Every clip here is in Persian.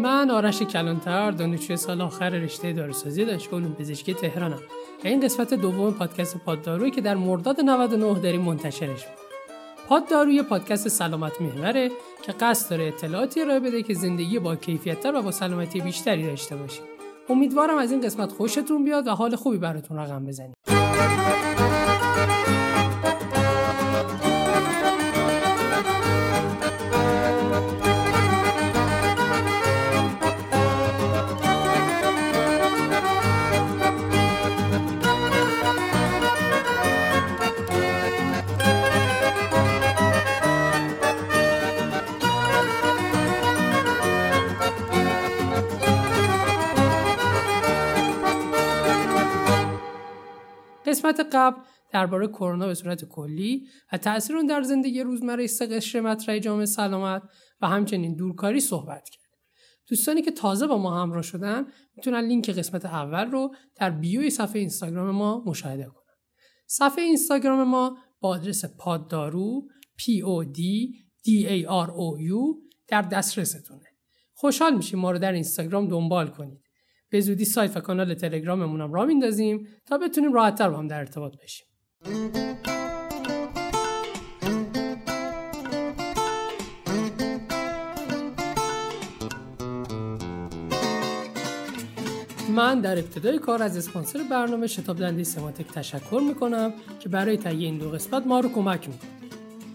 من آرش کلانتر دانشجوی سال آخر رشته داروسازی دانشگاه علوم پزشکی تهرانم. و این قسمت دوم پادکست پاددارویی که در مرداد 99 داریم منتشرش پاددارو یه پادکست سلامت محوره که قصد داره اطلاعاتی ارائه بده که زندگی با کیفیتتر و با سلامتی بیشتری داشته باشید امیدوارم از این قسمت خوشتون بیاد و حال خوبی براتون رقم بزنید قسمت قبل درباره کرونا به صورت کلی و تاثیر اون در زندگی روزمره سه قشر مطرح جامعه سلامت و همچنین دورکاری صحبت کرد. دوستانی که تازه با ما همراه شدن می‌تونن لینک قسمت اول رو در بیوی صفحه اینستاگرام ما مشاهده کنن. صفحه اینستاگرام ما با آدرس پاددارو P O D D A R O U در دسترستونه. خوشحال میشیم ما رو در اینستاگرام دنبال کنید. به زودی سایت و کانال تلگراممون هم را میندازیم تا بتونیم راحتتر با هم در ارتباط بشیم من در ابتدای کار از اسپانسر برنامه شتاب دنده سماتک تشکر می‌کنم که برای تهیه این دو قسمت ما رو کمک می‌کنه.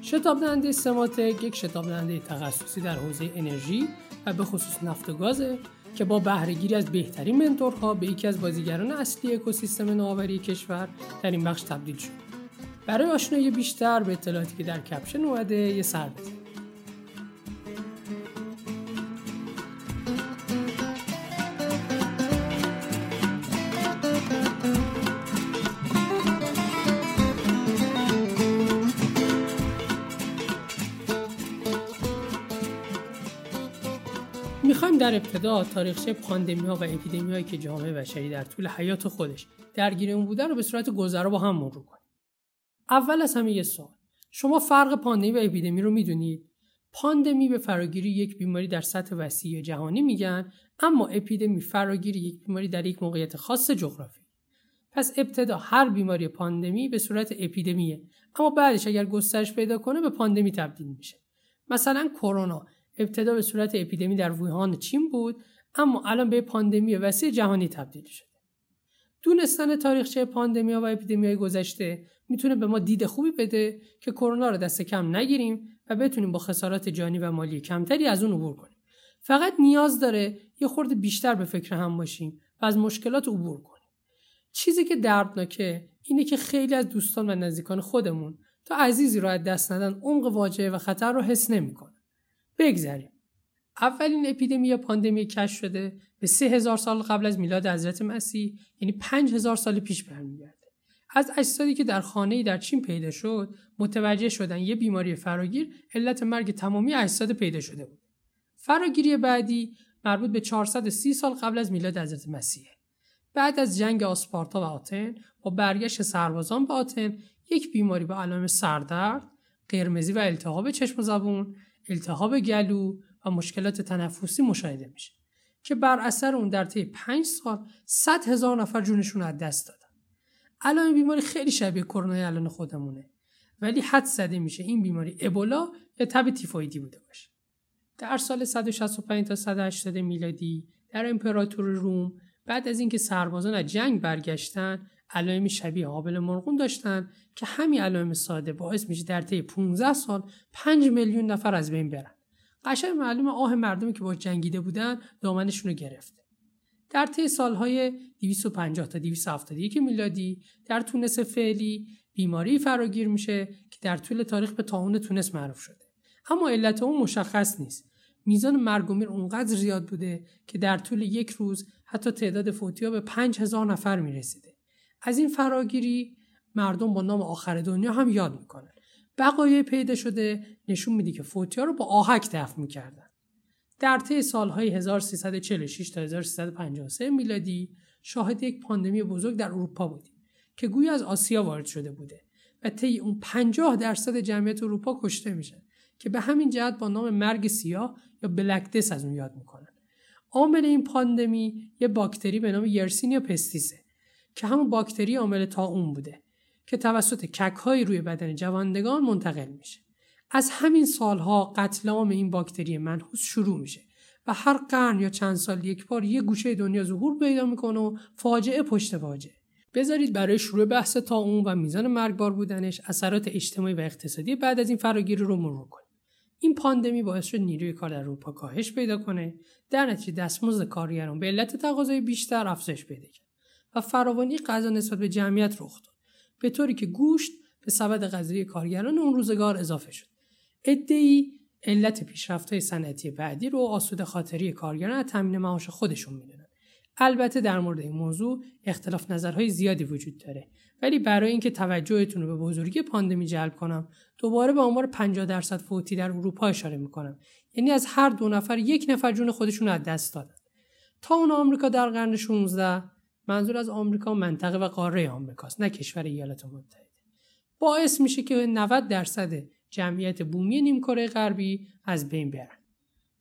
شتاب دنده سماتک یک شتاب دنده تخصصی در حوزه انرژی و به خصوص نفت و گازه که با بهرهگیری از بهترین منتورها به یکی از بازیگران اصلی اکوسیستم نوآوری کشور در این بخش تبدیل شد. برای آشنایی بیشتر به اطلاعاتی که در کپشن اومده یه سر بزنید. در ابتدا تاریخچه پاندمی ها و اپیدمی هایی که جامعه بشری در طول حیات خودش درگیر اون بوده رو به صورت گذرا با هم مرور کنیم. اول از همه یه سوال. شما فرق پاندمی و اپیدمی رو می‌دونید؟ پاندمی به فراگیری یک بیماری در سطح وسیع جهانی میگن اما اپیدمی فراگیری یک بیماری در یک موقعیت خاص جغرافی. پس ابتدا هر بیماری پاندمی به صورت اپیدمیه اما بعدش اگر گسترش پیدا کنه به پاندمی تبدیل میشه. مثلا کرونا ابتدا به صورت اپیدمی در ووهان چین بود اما الان به پاندمی وسیع جهانی تبدیل شده. دونستن تاریخچه پاندمی و اپیدمی های گذشته می‌تونه به ما دید خوبی بده که کرونا رو دست کم نگیریم و بتونیم با خسارات جانی و مالی کمتری از اون عبور کنیم. فقط نیاز داره یه خورده بیشتر به فکر هم باشیم و از مشکلات عبور کنیم. چیزی که دردناکه اینه که خیلی از دوستان و نزدیکان خودمون تا عزیزی رو از دست ندن عمق واجعه و خطر رو حس نمی‌کنن. بگذریم. اولین اپیدمی یا پاندمی کشف شده به سه هزار سال قبل از میلاد حضرت مسیح یعنی پنج هزار سال پیش برمیگرده. از اجسادی که در خانه در چین پیدا شد متوجه شدن یه بیماری فراگیر علت مرگ تمامی اجساد پیدا شده بود. فراگیری بعدی مربوط به 430 سال قبل از میلاد حضرت مسیح. بعد از جنگ آسپارتا و آتن با برگشت سربازان به آتن یک بیماری با علائم سردرد، قرمزی و التهاب چشم و زبون التهاب گلو و مشکلات تنفسی مشاهده میشه که بر اثر اون در طی 5 سال 100 هزار نفر جونشون از دست دادن. الان بیماری خیلی شبیه کرونا الان خودمونه ولی حد زده میشه این بیماری ابولا یا تب تیفویدی بوده باشه. در سال 165 تا 180 میلادی در امپراتور روم بعد از اینکه سربازان از جنگ برگشتن علائم شبیه قابل مرغون داشتن که همین علائم ساده باعث میشه در طی 15 سال 5 میلیون نفر از بین برن. قشنگ معلوم آه مردمی که با جنگیده بودن دامنشون رو گرفته. در طی سالهای 250 تا 271 میلادی در تونس فعلی بیماری فراگیر میشه که در طول تاریخ به تاون تونس معروف شده. اما علت اون مشخص نیست. میزان مرگ و میر اونقدر زیاد بوده که در طول یک روز حتی تعداد فوتیا به 5000 نفر می‌رسیده. از این فراگیری مردم با نام آخر دنیا هم یاد می‌کنن. بقایای پیدا شده نشون میده که فوتیا رو با آهک دفن می‌کردن. در طی سالهای 1346 تا 1353 میلادی شاهد یک پاندمی بزرگ در اروپا بودیم که گویی از آسیا وارد شده بوده و طی اون 50 درصد جمعیت اروپا کشته میشن که به همین جهت با نام مرگ سیاه یا بلک دس از اون یاد می‌کنن. عامل این پاندمی یه باکتری به نام یرسینیا پستیسه که همون باکتری عامل اون بوده که توسط ککهایی روی بدن جوندگان منتقل میشه. از همین سالها قتل عام این باکتری منحوس شروع میشه و هر قرن یا چند سال یک بار یه گوشه دنیا ظهور پیدا می‌کنه و فاجعه پشت فاجعه بذارید برای شروع بحث تا اون و میزان مرگبار بودنش اثرات اجتماعی و اقتصادی بعد از این فراگیری رو مرور کنیم. این پاندمی باعث شد نیروی کار در اروپا کاهش پیدا کنه در نتیجه دستمزد کارگران به علت تقاضای بیشتر افزایش پیدا کرد. و فراوانی غذا نسبت به جمعیت رخ داد به طوری که گوشت به سبد غذایی کارگران اون روزگار اضافه شد. ادعی علت پیشرفت های صنعتی بعدی رو آسوده خاطری کارگران از تامین معاش خودشون می‌دونن. البته در مورد این موضوع اختلاف نظرهای زیادی وجود داره. ولی برای اینکه توجهتون رو به بزرگی پاندمی جلب کنم دوباره به آمار 50 درصد فوتی در اروپا اشاره می‌کنم. یعنی از هر دو نفر یک نفر جون خودشون از دست دادن. تا اون آمریکا در قرن 16 منظور از آمریکا منطقه و قاره آمریکاست نه کشور ایالات متحده. باعث میشه که 90 درصد جمعیت بومی نیمکره غربی از بین برن.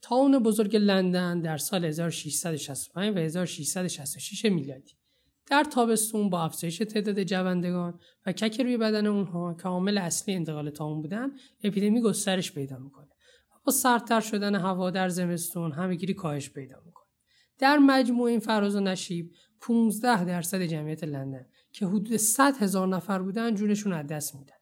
تاون بزرگ لندن در سال 1665 و 1666 میلادی. در تابستون با افزایش تعداد جوندگان و کک روی بدن اونها که عامل اصلی انتقال تاون بودن اپیدمی گسترش پیدا می‌کنه. با سردتر شدن هوا در زمستون همهگیری کاهش پیدا می‌کنه. در مجموع این فراز و نشیب 15 درصد جمعیت لندن که حدود 100 هزار نفر بودن جونشون از دست میدن.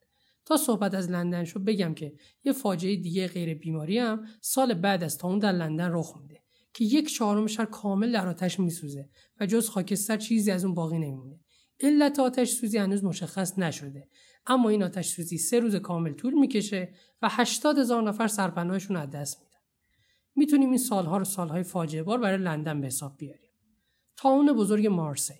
تا صحبت از لندن شد بگم که یه فاجعه دیگه غیر بیماری هم سال بعد از تا در لندن رخ میده که یک چهارم شهر کامل در آتش میسوزه و جز خاکستر چیزی از اون باقی نمیمونه. علت آتش سوزی هنوز مشخص نشده اما این آتش سوزی سه روز کامل طول می‌کشه و 80 هزار نفر سرپناهشون از دست میدن. می‌تونیم این سالها رو سالهای فاجعه بار برای لندن به حساب بیاریم. تاون بزرگ مارسی.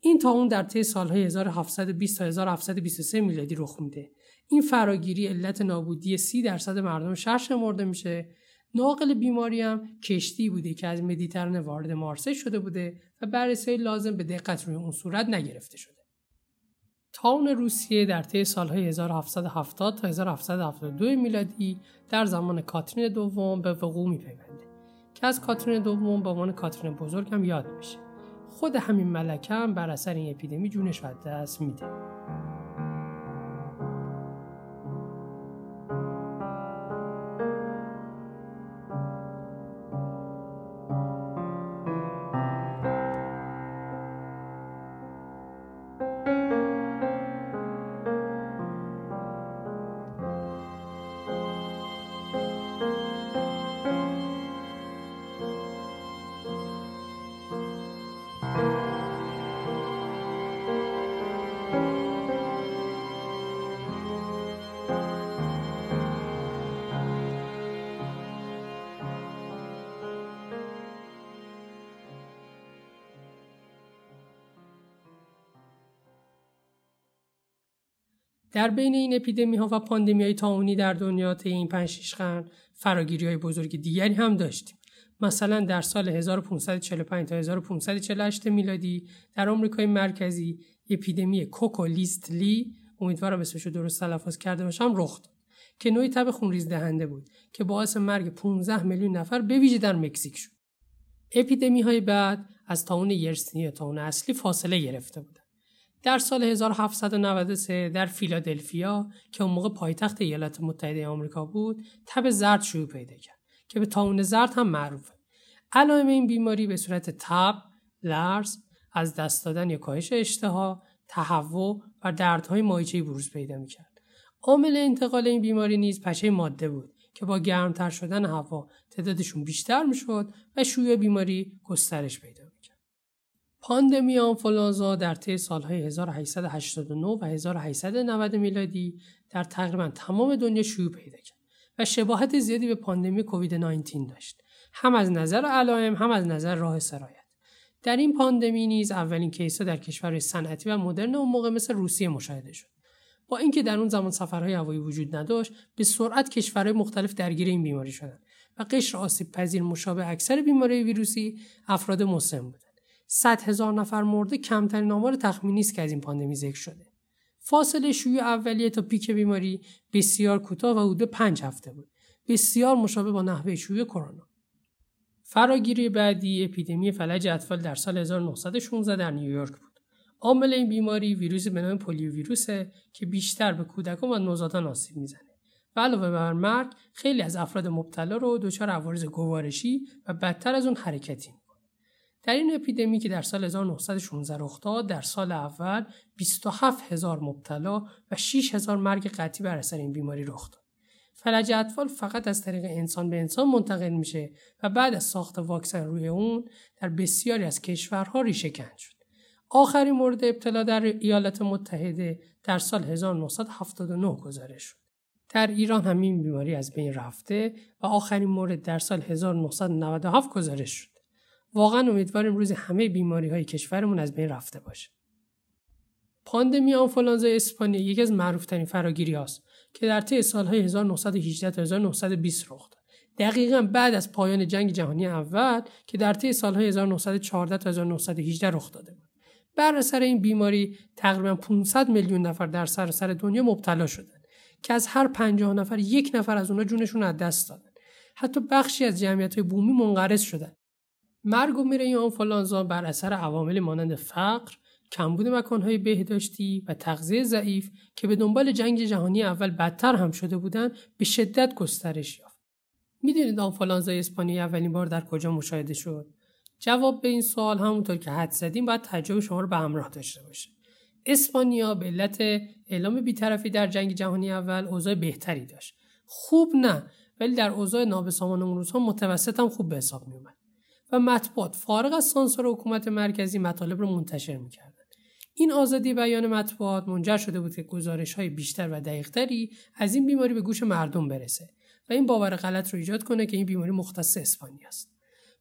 این تاون در طی سالهای 1720 تا 1723 میلادی رخ میده. این فراگیری علت نابودی 30 درصد مردم شهر شمرده میشه. ناقل بیماری هم کشتی بوده که از مدیترانه وارد مارسی شده بوده و بررسی لازم به دقت روی اون صورت نگرفته شده. تاون روسیه در طی سالهای 1770 تا 1772 میلادی در زمان کاترین دوم به وقوع میپیونده که از کاترین دوم به عنوان کاترین بزرگ هم یاد میشه. خود همین ملکه هم بر اثر این اپیدمی جونش و دست میده. در بین این اپیدمی ها و پاندمی های تاونی در دنیا طی این 5 6 قرن فراگیری های بزرگ دیگری هم داشتیم. مثلا در سال 1545 تا 1548 میلادی در آمریکای مرکزی اپیدمی کوکولیستلی امیدوارم اسمش رو درست تلفظ کرده باشم رخ داد که نوعی تب خونریز دهنده بود که باعث مرگ 15 میلیون نفر به ویژه در مکزیک شد. اپیدمی های بعد از تاون یرسنی تاون اصلی فاصله گرفته بود. در سال 1793 در فیلادلفیا که اون موقع پایتخت ایالات متحده آمریکا بود تب زرد شروع پیدا کرد که به تاون زرد هم معروفه. علائم این بیماری به صورت تب لرز از دست دادن یا کاهش اشتها تهوع و دردهای مایچه‌ای بروز پیدا می‌کرد. عامل انتقال این بیماری نیز پشه ماده بود که با گرمتر شدن هوا تعدادشون بیشتر می‌شد و شیوع بیماری گسترش پیدا پاندمی آنفولانزا در طی سالهای 1889 و 1890 میلادی در تقریبا تمام دنیا شیوع پیدا کرد و شباهت زیادی به پاندمی کووید 19 داشت. هم از نظر علائم هم از نظر راه سرایت. در این پاندمی نیز اولین کیسها در کشور صنعتی و مدرن اون موقع مثل روسیه مشاهده شد. با اینکه در اون زمان سفرهای هوایی وجود نداشت به سرعت کشورهای مختلف درگیر این بیماری شدند و قشر آسیب پذیر مشابه اکثر بیماری ویروسی افراد مسن بود 100 هزار نفر مرده کمترین آمار تخمینی است که از این پاندمی ذکر شده. فاصله شیوع اولیه تا پیک بیماری بسیار کوتاه و حدود 5 هفته بود. بسیار مشابه با نحوه شیوع کرونا. فراگیری بعدی اپیدمی فلج اطفال در سال 1916 در نیویورک بود. عامل این بیماری ویروسی به نام پولیو ویروسه که بیشتر به کودکان و نوزادان آسیب می‌زنه. و علاوه بر مرگ خیلی از افراد مبتلا رو دچار عوارض گوارشی و بدتر از اون حرکتی. در این اپیدمی که در سال 1916 رخ داد در سال اول 27 هزار مبتلا و 6 هزار مرگ قطعی بر اثر این بیماری رخ داد. فلج اطفال فقط از طریق انسان به انسان منتقل میشه و بعد از ساخت واکسن روی اون در بسیاری از کشورها ریشه کند شد. آخرین مورد ابتلا در ایالات متحده در سال 1979 گزارش شد. در ایران هم این بیماری از بین رفته و آخرین مورد در سال 1997 گزارش شد. واقعا امیدواریم روز همه بیماری های کشورمون از بین رفته باشه. پاندمی آنفولانزا اسپانیا یکی از معروفترین فراگیری هاست که در طی سالهای 1918 تا 1920 رخ داد. دقیقا بعد از پایان جنگ جهانی اول که در طی سالهای 1914 تا 1918 رخ داده بود. بر اثر این بیماری تقریبا 500 میلیون نفر در سراسر دنیا مبتلا شدند که از هر 50 نفر یک نفر از اونها جونشون از دست دادن. حتی بخشی از جمعیت های بومی منقرض شدن. مرگ و میره این آنفولانزا بر اثر عوامل مانند فقر، کمبود مکانهای بهداشتی و تغذیه ضعیف که به دنبال جنگ جهانی اول بدتر هم شده بودند به شدت گسترش یافت. می‌دونید آنفولانزای اسپانیایی اولین بار در کجا مشاهده شد؟ جواب به این سوال همونطور که حد زدیم باید تجربه شما رو به همراه داشته باشه. اسپانیا به علت اعلام بیطرفی در جنگ جهانی اول اوضاع بهتری داشت. خوب نه ولی در اوضاع نابسامان اون روزها متوسط هم خوب به حساب می اومد. و مطبوعات. فارغ از سانسور حکومت مرکزی مطالب رو منتشر می‌کردن. این آزادی بیان مطبوعات منجر شده بود که گزارش های بیشتر و دقیقتری از این بیماری به گوش مردم برسه و این باور غلط رو ایجاد کنه که این بیماری مختص اسپانیا است.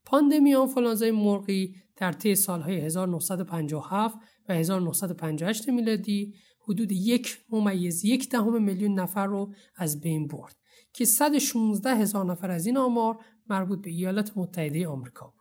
پاندمی آنفولانزای مرغی در طی سالهای 1957 و 1958 میلادی حدود یک ممیز یک دهم میلیون نفر رو از بین برد که 116 هزار نفر از این آمار مربوط به ایالات متحده آمریکا.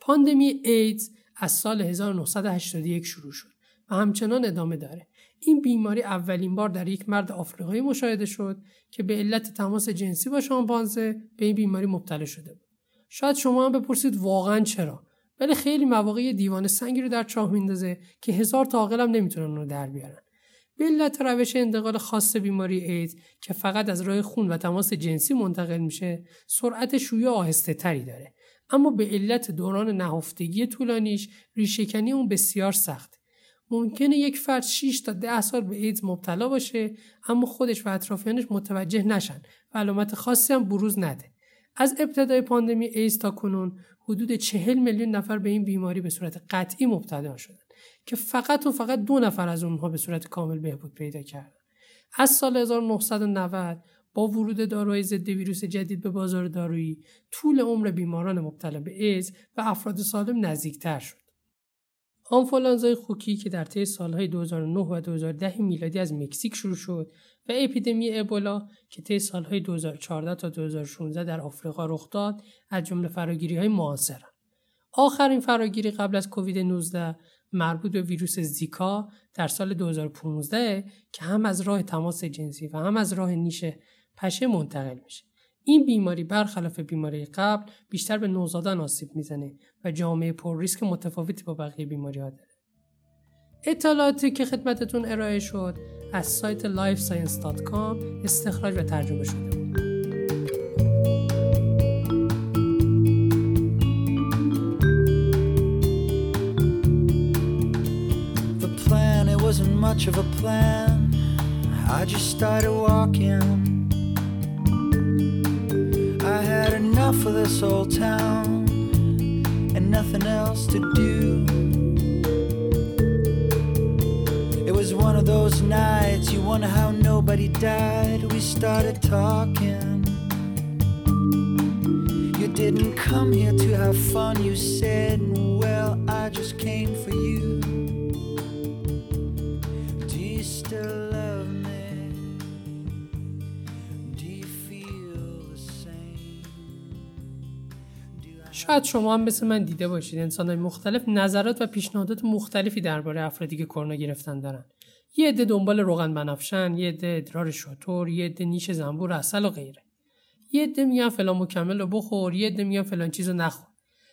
پاندمی ایدز از سال 1981 شروع شد و همچنان ادامه داره. این بیماری اولین بار در یک مرد آفریقایی مشاهده شد که به علت تماس جنسی با شامپانزه به این بیماری مبتلا شده بود. شاید شما هم بپرسید واقعا چرا؟ ولی خیلی مواقع دیوان سنگی رو در چاه میندازه که هزار تا عاقل هم نمی‌تونن رو در بیارن. به علت روش انتقال خاص بیماری ایدز که فقط از راه خون و تماس جنسی منتقل میشه سرعت شیوع آهسته تری داره اما به علت دوران نهفتگی طولانیش ریشهکنی اون بسیار سخت. ممکنه یک فرد 6 تا 10 سال به ایدز مبتلا باشه اما خودش و اطرافیانش متوجه نشن و علامت خاصی هم بروز نده. از ابتدای پاندمی ایدز تا کنون حدود 40 میلیون نفر به این بیماری به صورت قطعی مبتلا شدن که فقط و فقط دو نفر از اونها به صورت کامل بهبود پیدا کردن. از سال 1990 با ورود داروهای ضد ویروس جدید به بازار دارویی طول عمر بیماران مبتلا به ایدز و افراد سالم نزدیکتر شد آنفولانزای خوکی که در طی سالهای 2009 و 2010 میلادی از مکزیک شروع شد و اپیدمی ابولا که طی سالهای 2014 تا 2016 در آفریقا رخ داد از جمله فراگیری های معاصرند. آخرین فراگیری قبل از کووید 19 مربوط به ویروس زیکا در سال 2015 که هم از راه تماس جنسی و هم از راه نیش پشه منتقل میشه. این بیماری برخلاف بیماری قبل بیشتر به نوزادان آسیب می‌زنه و جامعه پر ریسک متفاوتی با بقیه بیماری ها داره. اطلاعاتی که خدمتتون ارائه شد از سایت lifescience.com استخراج و ترجمه شده بود. wasn't much of a plan. I just started walking. Had enough of this old town and nothing else to do. It was one of those nights you wonder how nobody died. We started talking. You didn't come here to have fun, you said. Well, I just came شاید شما هم مثل من دیده باشید. انسانهای مختلف نظرات و پیشنهادات مختلفی درباره افرادی که کرونا گرفتن دارن. یه عده دنبال روغن بنفشن یه عده ادرار شطور یه عده نیش زنبور اصل و غیره. یه عده میگن فلان مکمل رو بخور یه عده میگن فلان چیز رو نخور.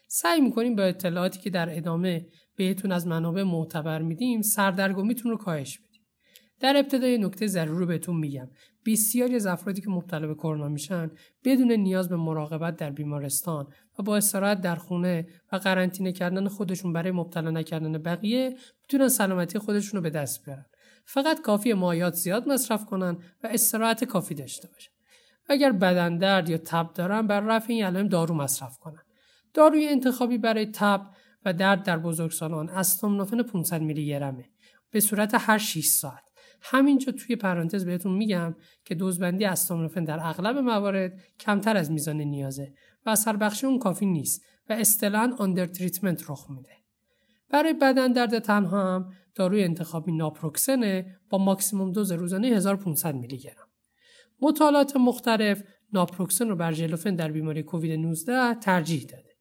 سعی می‌کنیم با اطلاعاتی که در ادامه بهتون از منابع معتبر میدیم سردرگمیتون رو کاهش بدیم. در ابتدای نکته ضروری رو بهتون میگم. بسیاری از افرادی که مبتلا به کرونا میشن بدون نیاز به مراقبت در بیمارستان و با استراحت در خونه و قرنطینه کردن خودشون برای مبتلا نکردن بقیه می‌تونن سلامتی خودشون رو به دست بیارن. فقط کافی مایات زیاد مصرف کنن و استراحت کافی داشته باشن. اگر بدن درد یا تب دارن بر رفع این علائم دارو مصرف کنن. داروی انتخابی برای تب و درد در بزرگسالان استامینوفن 500 میلی گرمه به صورت هر 6 ساعت. همینجا توی پرانتز بهتون میگم که دوزبندی استامینوفن در اغلب موارد کمتر از میزان نیازه و اثر بخشی اون کافی نیست و اصطلاحا آندر تریتمنت رخ میده. برای بدن درد تنها هم داروی انتخابی ناپروکسنه با ماکسیموم دوز روزانه 1500 میلی گرم مطالعات مختلف ناپروکسن رو بر ژلوفن در بیماری کووید 19 ترجیح داده.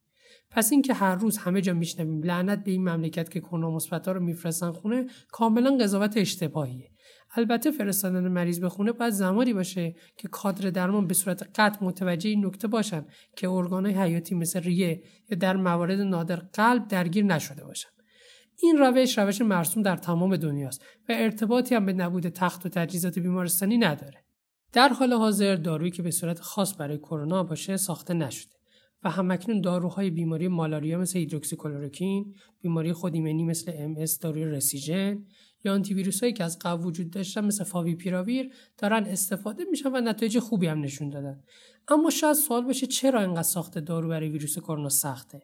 پس اینکه هر روز همه جا میشنویم لعنت به این مملکت که کرونا مثبت‌ها رو میفرستن خونه کاملا قضاوت اشتباهیه. البته فرستادن مریض به خونه باید زمانی باشه که کادر درمان به صورت قطع متوجه این نکته باشن که ارگانهای حیاتی مثل ریه یا در موارد نادر قلب درگیر نشده باشن. این روش روش مرسوم در تمام دنیاست و ارتباطی هم به نبود تخت و تجهیزات بیمارستانی نداره. در حال حاضر دارویی که به صورت خاص برای کرونا باشه ساخته نشده و همکنون داروهای بیماری مالاریا مثل هیدروکسیکلoroquine، بیماری خودایمنی مثل ام داروی رسیژن یا آنتی ویروس هایی که از قبل وجود داشتن مثل فاویپیراویر دارن استفاده میشن و نتایج خوبی هم نشون دادن. اما شاید سوال باشه چرا اینقدر ساخت دارو برای ویروس کرونا سخته؟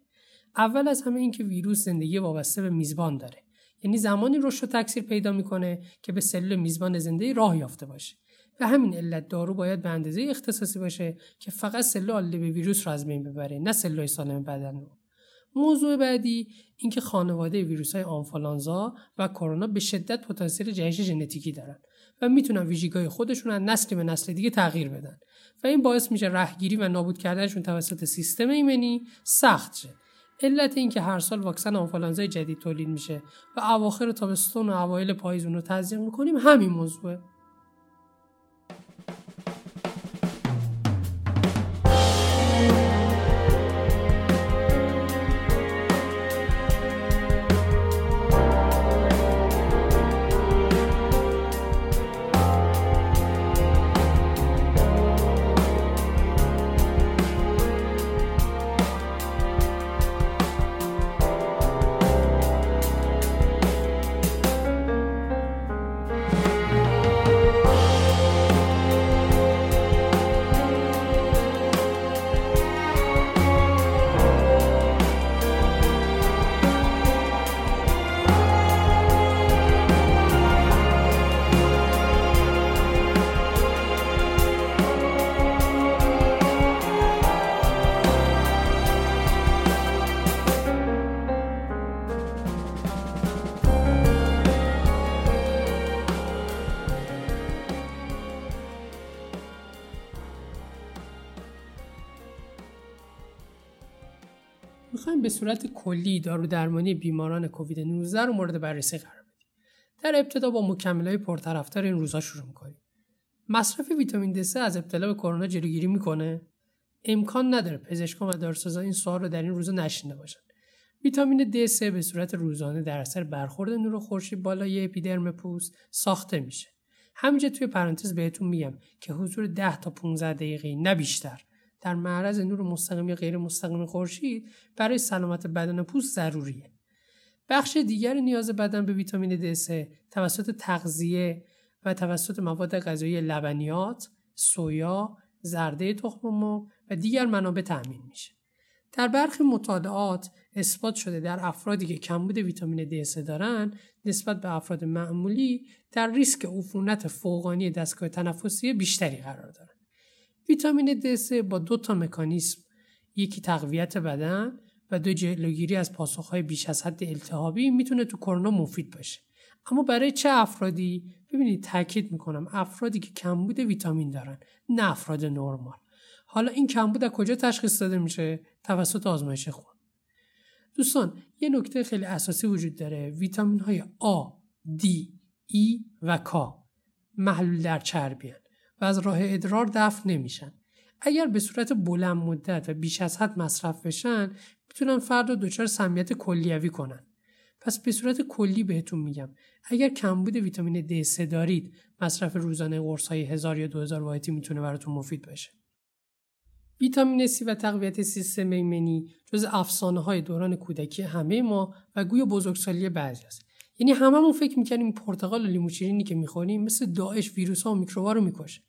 اول از همه اینکه ویروس زندگی وابسته به میزبان داره. یعنی زمانی رشد و تکثیر پیدا می‌کنه که به سلول میزبان زنده راه یافته باشه. به همین علت دارو باید به اندازه اختصاصی باشه که فقط سلول به ویروس رو از بین ببره نه سلول سالم بدن رو. موضوع بعدی اینکه خانواده ویروس های آنفولانزا و کرونا به شدت پتانسیل جهش ژنتیکی دارن و می‌تونن ویژگی‌های خودشون از نسلی به نسل دیگه تغییر بدن و این باعث میشه رهگیری و نابود کردنشون توسط سیستم ایمنی سخت شه. علت اینکه هر سال واکسن آنفولانزای جدید تولید میشه و اواخر تابستون و اوایل پاییز اون رو تزریق می‌کنیم همین موضوعه. به صورت کلی دارو درمانی بیماران کووید 19 رو مورد بررسی قرار بدیم. در ابتدا با های پرطرفدار این روزها شروع می‌کنیم. مصرف ویتامین D3 از ابتلا به کرونا جلوگیری می‌کنه؟ امکان نداره پزشکان و داروسازان این سوال رو در این روزا نشینده باشن. ویتامین D3 به صورت روزانه در اثر برخورد نور خورشید بالای اپیدرم پوست ساخته میشه. همینجا توی پرانتز بهتون میگم که حضور 10 تا 15 دقیقه نه بیشتر در معرض نور مستقیم یا غیر مستقیم خورشید برای سلامت بدن پوست ضروریه. بخش دیگر نیاز بدن به ویتامین D3 توسط تغذیه و توسط مواد غذایی لبنیات، سویا، زرده تخم مرغ و دیگر منابع تأمین میشه. در برخی مطالعات اثبات شده در افرادی که کمبود ویتامین D3 دارن نسبت به افراد معمولی در ریسک عفونت فوقانی دستگاه تنفسی بیشتری قرار دارن. ویتامین D3 با دو تا مکانیسم یکی تقویت بدن و دو جلوگیری از پاسخهای بیش از حد التهابی می‌تونه تو کرونا مفید باشه. اما برای چه افرادی؟ ببینید تاکید می‌کنم افرادی که کمبود ویتامین دارن نه افراد نرمال. حالا این کمبود از کجا تشخیص داده میشه؟ توسط آزمایش خون دوستان یه نکته خیلی اساسی وجود داره. ویتامین های A, D, E و K محلول در چربی و از راه ادرار دفع نمیشن. اگر به صورت بلند مدت و بیش از حد مصرف بشن می‌تونن فرد رو دچار سمیت کلیوی کنن. پس به صورت کلی بهتون میگم اگر کمبود ویتامین D3 دارید مصرف روزانه قرص های 1000 یا 2000 واحدی می‌تونه براتون مفید باشه. ویتامین C و تقویت سیستم ایمنی جز افسانه های دوران کودکی همه ما و گوی بزرگسالی بعضی است. یعنی هممون فکر می‌کنیم پرتقال و لیمو که می‌خوریم مثل داعش ویروس ها و میکروبا رو می‌کشه.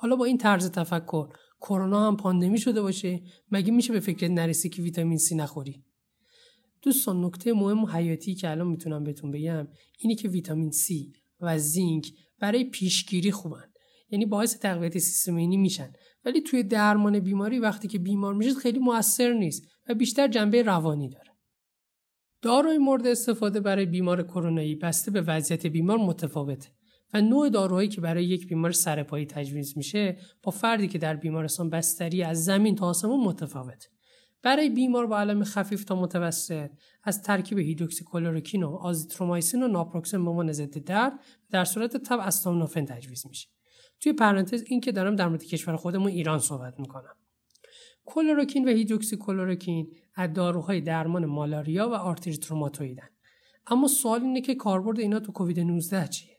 حالا با این طرز تفکر کرونا هم پاندمی شده باشه مگه میشه به فکر نرسی که ویتامین C نخوری؟ دوستان نکته مهم و حیاتی که الان می‌تونم بهتون بگم اینی که ویتامین C و زینک برای پیشگیری خوبن. یعنی باعث تقویت سیستم ایمنی میشن. ولی توی درمان بیماری وقتی که بیمار میشید خیلی موثر نیست و بیشتر جنبه روانی داره. داروی مورد استفاده برای بیمار کرونایی بسته به وضعیت بیمار متفاوته. و نوع داروهایی که برای یک بیمار سرپایی تجویز میشه با فردی که در بیمارستان بستری از زمین تا آسمون متفاوت. برای بیمار با علائم خفیف تا متوسط از ترکیب هیدروکسی کلروکین و آزیترومایسین و ناپروکسن به عنوان ضد درد در صورت تب استامینوفن تجویز میشه. توی پرانتز این که دارم در مورد کشور خودمون ایران صحبت می‌کنم. کلوروکین و هیدروکسی کلروکین از داروهای درمان مالاریا و آرتریت روماتویدن اما سوال اینه که کاربرد اینا تو کووید 19 چیه؟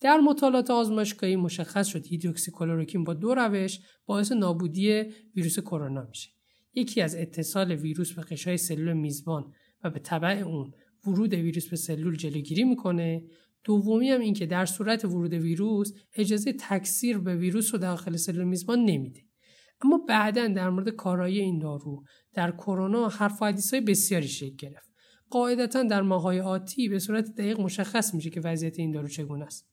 در مطالعات آزمایشگاهی مشخص شد هیدروکسی کلروکین با دو روش باعث نابودی ویروس کرونا میشه. یکی از اتصال ویروس به غشای سلول میزبان و به تبع اون ورود ویروس به سلول جلوگیری می‌کنه. دومی هم این که در صورت ورود ویروس اجازه تکثیر به ویروس رو داخل سلول میزبان نمیده. اما بعدا در مورد کارایی این دارو در کرونا حرف و های بسیاری شکل گرفت. قاعدتا در ماهای آتی به صورت دقیق مشخص میشه که وضعیت این دارو چگونه است.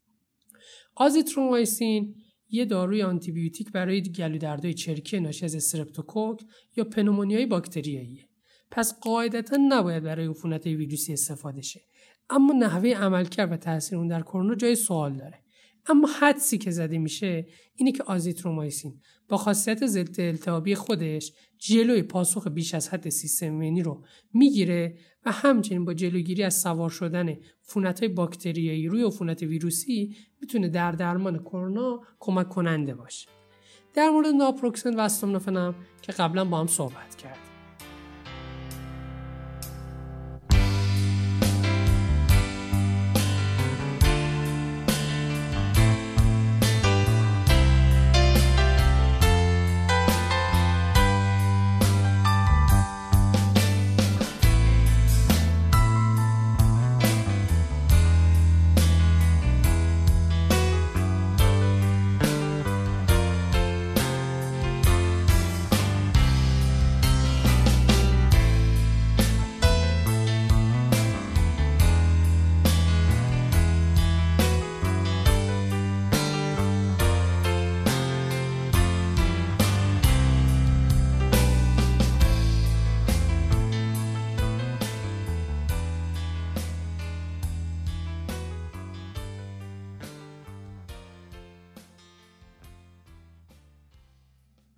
آزیترومایسین یه داروی آنتیبیوتیک برای گلودردهای چرکی ناشی از استرپتوکوک یا پنومونیای باکتریاییه. پس قاعدتا نباید برای عفونت ویروسی استفاده شه. اما نحوه عملکرد و تاثیر اون در کرونا جای سوال داره. اما حدسی که زده میشه اینه که آزیترومایسین با خاصیت ضد التهابی خودش جلوی پاسخ بیش از حد سیستم ایمنی رو می‌گیره و همچنین با جلوگیری از سوار شدن عفونت های باکتریایی روی عفونت ویروسی می‌تونه در درمان کرونا کمک کننده باشه. در مورد ناپروکسن و استامینوفن که قبلا با هم صحبت کرد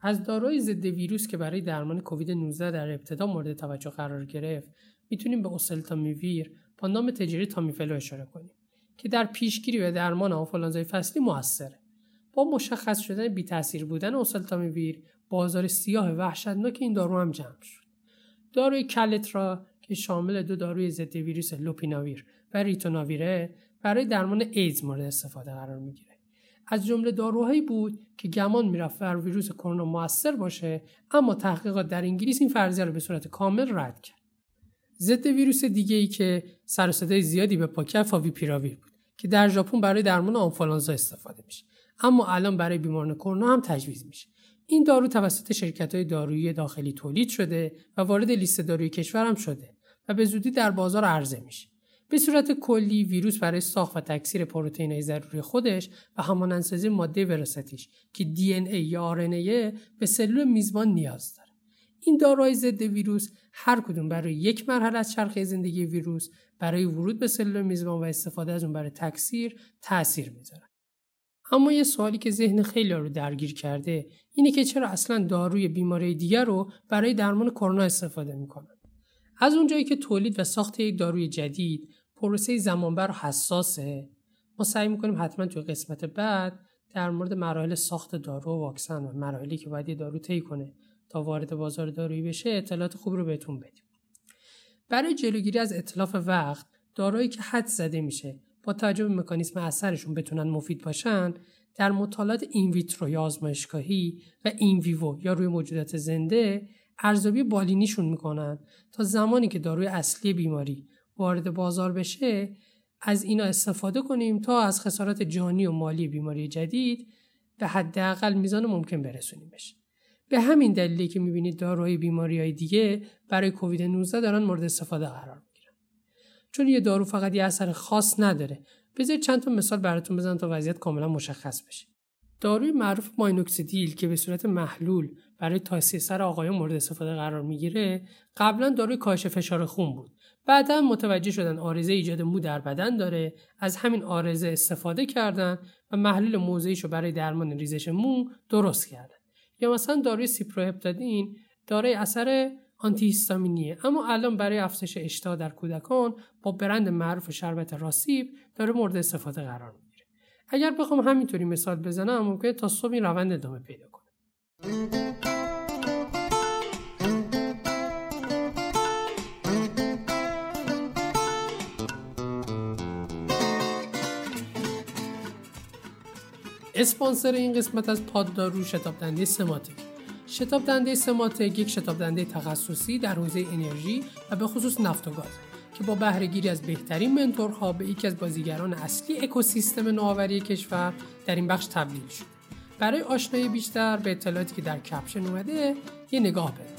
از داروی ضد ویروس که برای درمان کووید 19 در ابتدا مورد توجه قرار گرفت می‌تونیم به اوسلتامیویر با نام تجاری تامیفلو اشاره کنیم که در پیشگیری و درمان آنفولانزای فصلی موثره. با مشخص شدن بی تاثیر بودن اوسلتامیویر بازار سیاه وحشتناک این دارو هم جمع شد. داروی کلترا که شامل دو داروی ضد ویروس لوپیناویر و ریتوناویره برای درمان ایدز مورد استفاده قرار می‌گیره. از جمله داروهایی بود که گمان می‌رفت بر ویروس کرونا موثر باشه اما تحقیقات در انگلیس این فرضیه رو به صورت کامل رد کرد. ضد ویروس دیگه ای که سر صدای زیادی به پا کرد فاویپیراویر بود که در ژاپن برای درمان آنفولانزا استفاده میشه. اما الان برای بیماران کرونا هم تجویز میشه. این دارو توسط شرکت های دارویی داخلی تولید شده و وارد لیست داروی کشور هم شده و به زودی در بازار عرضه میشه. به صورت کلی ویروس برای ساخت و تکثیر پروتئین ضروری خودش و همانندسازی ماده وراثتیش که دی ای یا RNA به سلول میزبان نیاز داره. این داروهای ضد ویروس هر کدوم برای یک مرحله از چرخه زندگی ویروس برای ورود به سلول میزبان و استفاده از اون برای تکثیر تاثیر می‌ذارن اما یه سوالی که ذهن خیلی رو درگیر کرده اینه که چرا اصلا داروی بیماری دیگر رو برای درمان کرونا استفاده می‌کنن؟ از اونجایی که تولید و ساخت یک داروی جدید پروسه زمانبر حساسه. ما سعی می‌کنیم حتما توی قسمت بعد در مورد مراحل ساخت دارو و واکسن و مراحلی که باید یه دارو طی کنه تا وارد بازار دارویی بشه اطلاعات خوب رو بهتون بدیم. برای جلوگیری از اطلاف وقت دارویی که حد زده میشه با توجه به مکانیسم اثرشون بتونن مفید باشن در مطالعات این ویترو یا آزمایشگاهی و این ویوو یا روی موجودات زنده ارزیابی بالینیشون می‌کنن تا زمانی که داروی اصلی بیماری وارد بازار بشه از اینا استفاده کنیم تا از خسارات جانی و مالی بیماری جدید به حداقل میزان ممکن برسونیمش. به همین دلیلی که می‌بینید داروهای بیماری های دیگه برای کووید 19 دارن مورد استفاده قرار می‌گیرن. چون یه دارو فقط یه اثر خاص نداره. بذارید چند تا مثال براتون بزنم تا وضعیت کاملا مشخص بشه. داروی معروف ماینوکسیدیل که به صورت محلول برای تاسیه سر آقایان مورد استفاده قرار می‌گیره قبلا داروی کاهش فشار خون بود. بعدا متوجه شدن آرزه ایجاد مو در بدن داره از همین آرزه استفاده کردن و محلول موضعیش رو برای درمان ریزش مو درست کردن. یا مثلا داروی سیپروهپتادین دارای اثر آنتیهیستامینیه. اما الان برای افزایش اشتها در کودکان با برند معروف شربت راسیب داره مورد استفاده قرار می‌گیره. اگر بخوام همینطوری مثال بزنم ممکنه تا صبح این روند ادامه پیدا کنه اسپانسر این قسمت از پاددارو شتاب دنده سماتک شتاب دنده سماتک یک شتاب دنده تخصصی در حوزه انرژی و به خصوص نفت و گاز که با بهرهگیری از بهترین منتورها به یکی از بازیگران اصلی اکوسیستم نوآوری کشور در این بخش تبدیل شد. برای آشنایی بیشتر به اطلاعاتی که در کپشن اومده یه نگاه بده.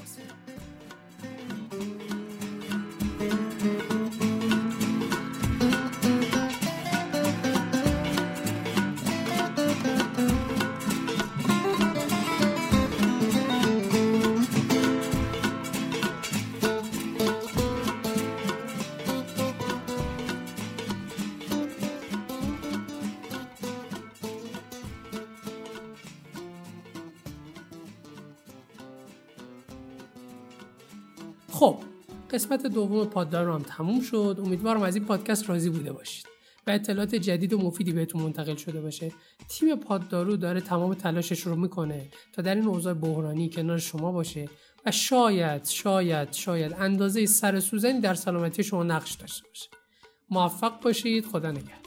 خب قسمت دوم پاددار هم تموم شد. امیدوارم از این پادکست راضی بوده باشید. و اطلاعات جدید و مفیدی بهتون منتقل شده باشه. تیم پاددارو داره تمام تلاشش رو می‌کنه تا در این اوضاع بحرانی کنار شما باشه و شاید شاید شاید اندازه سر سوزنی در سلامتی شما نقش داشته باشه. موفق باشید. خدا نگهدار.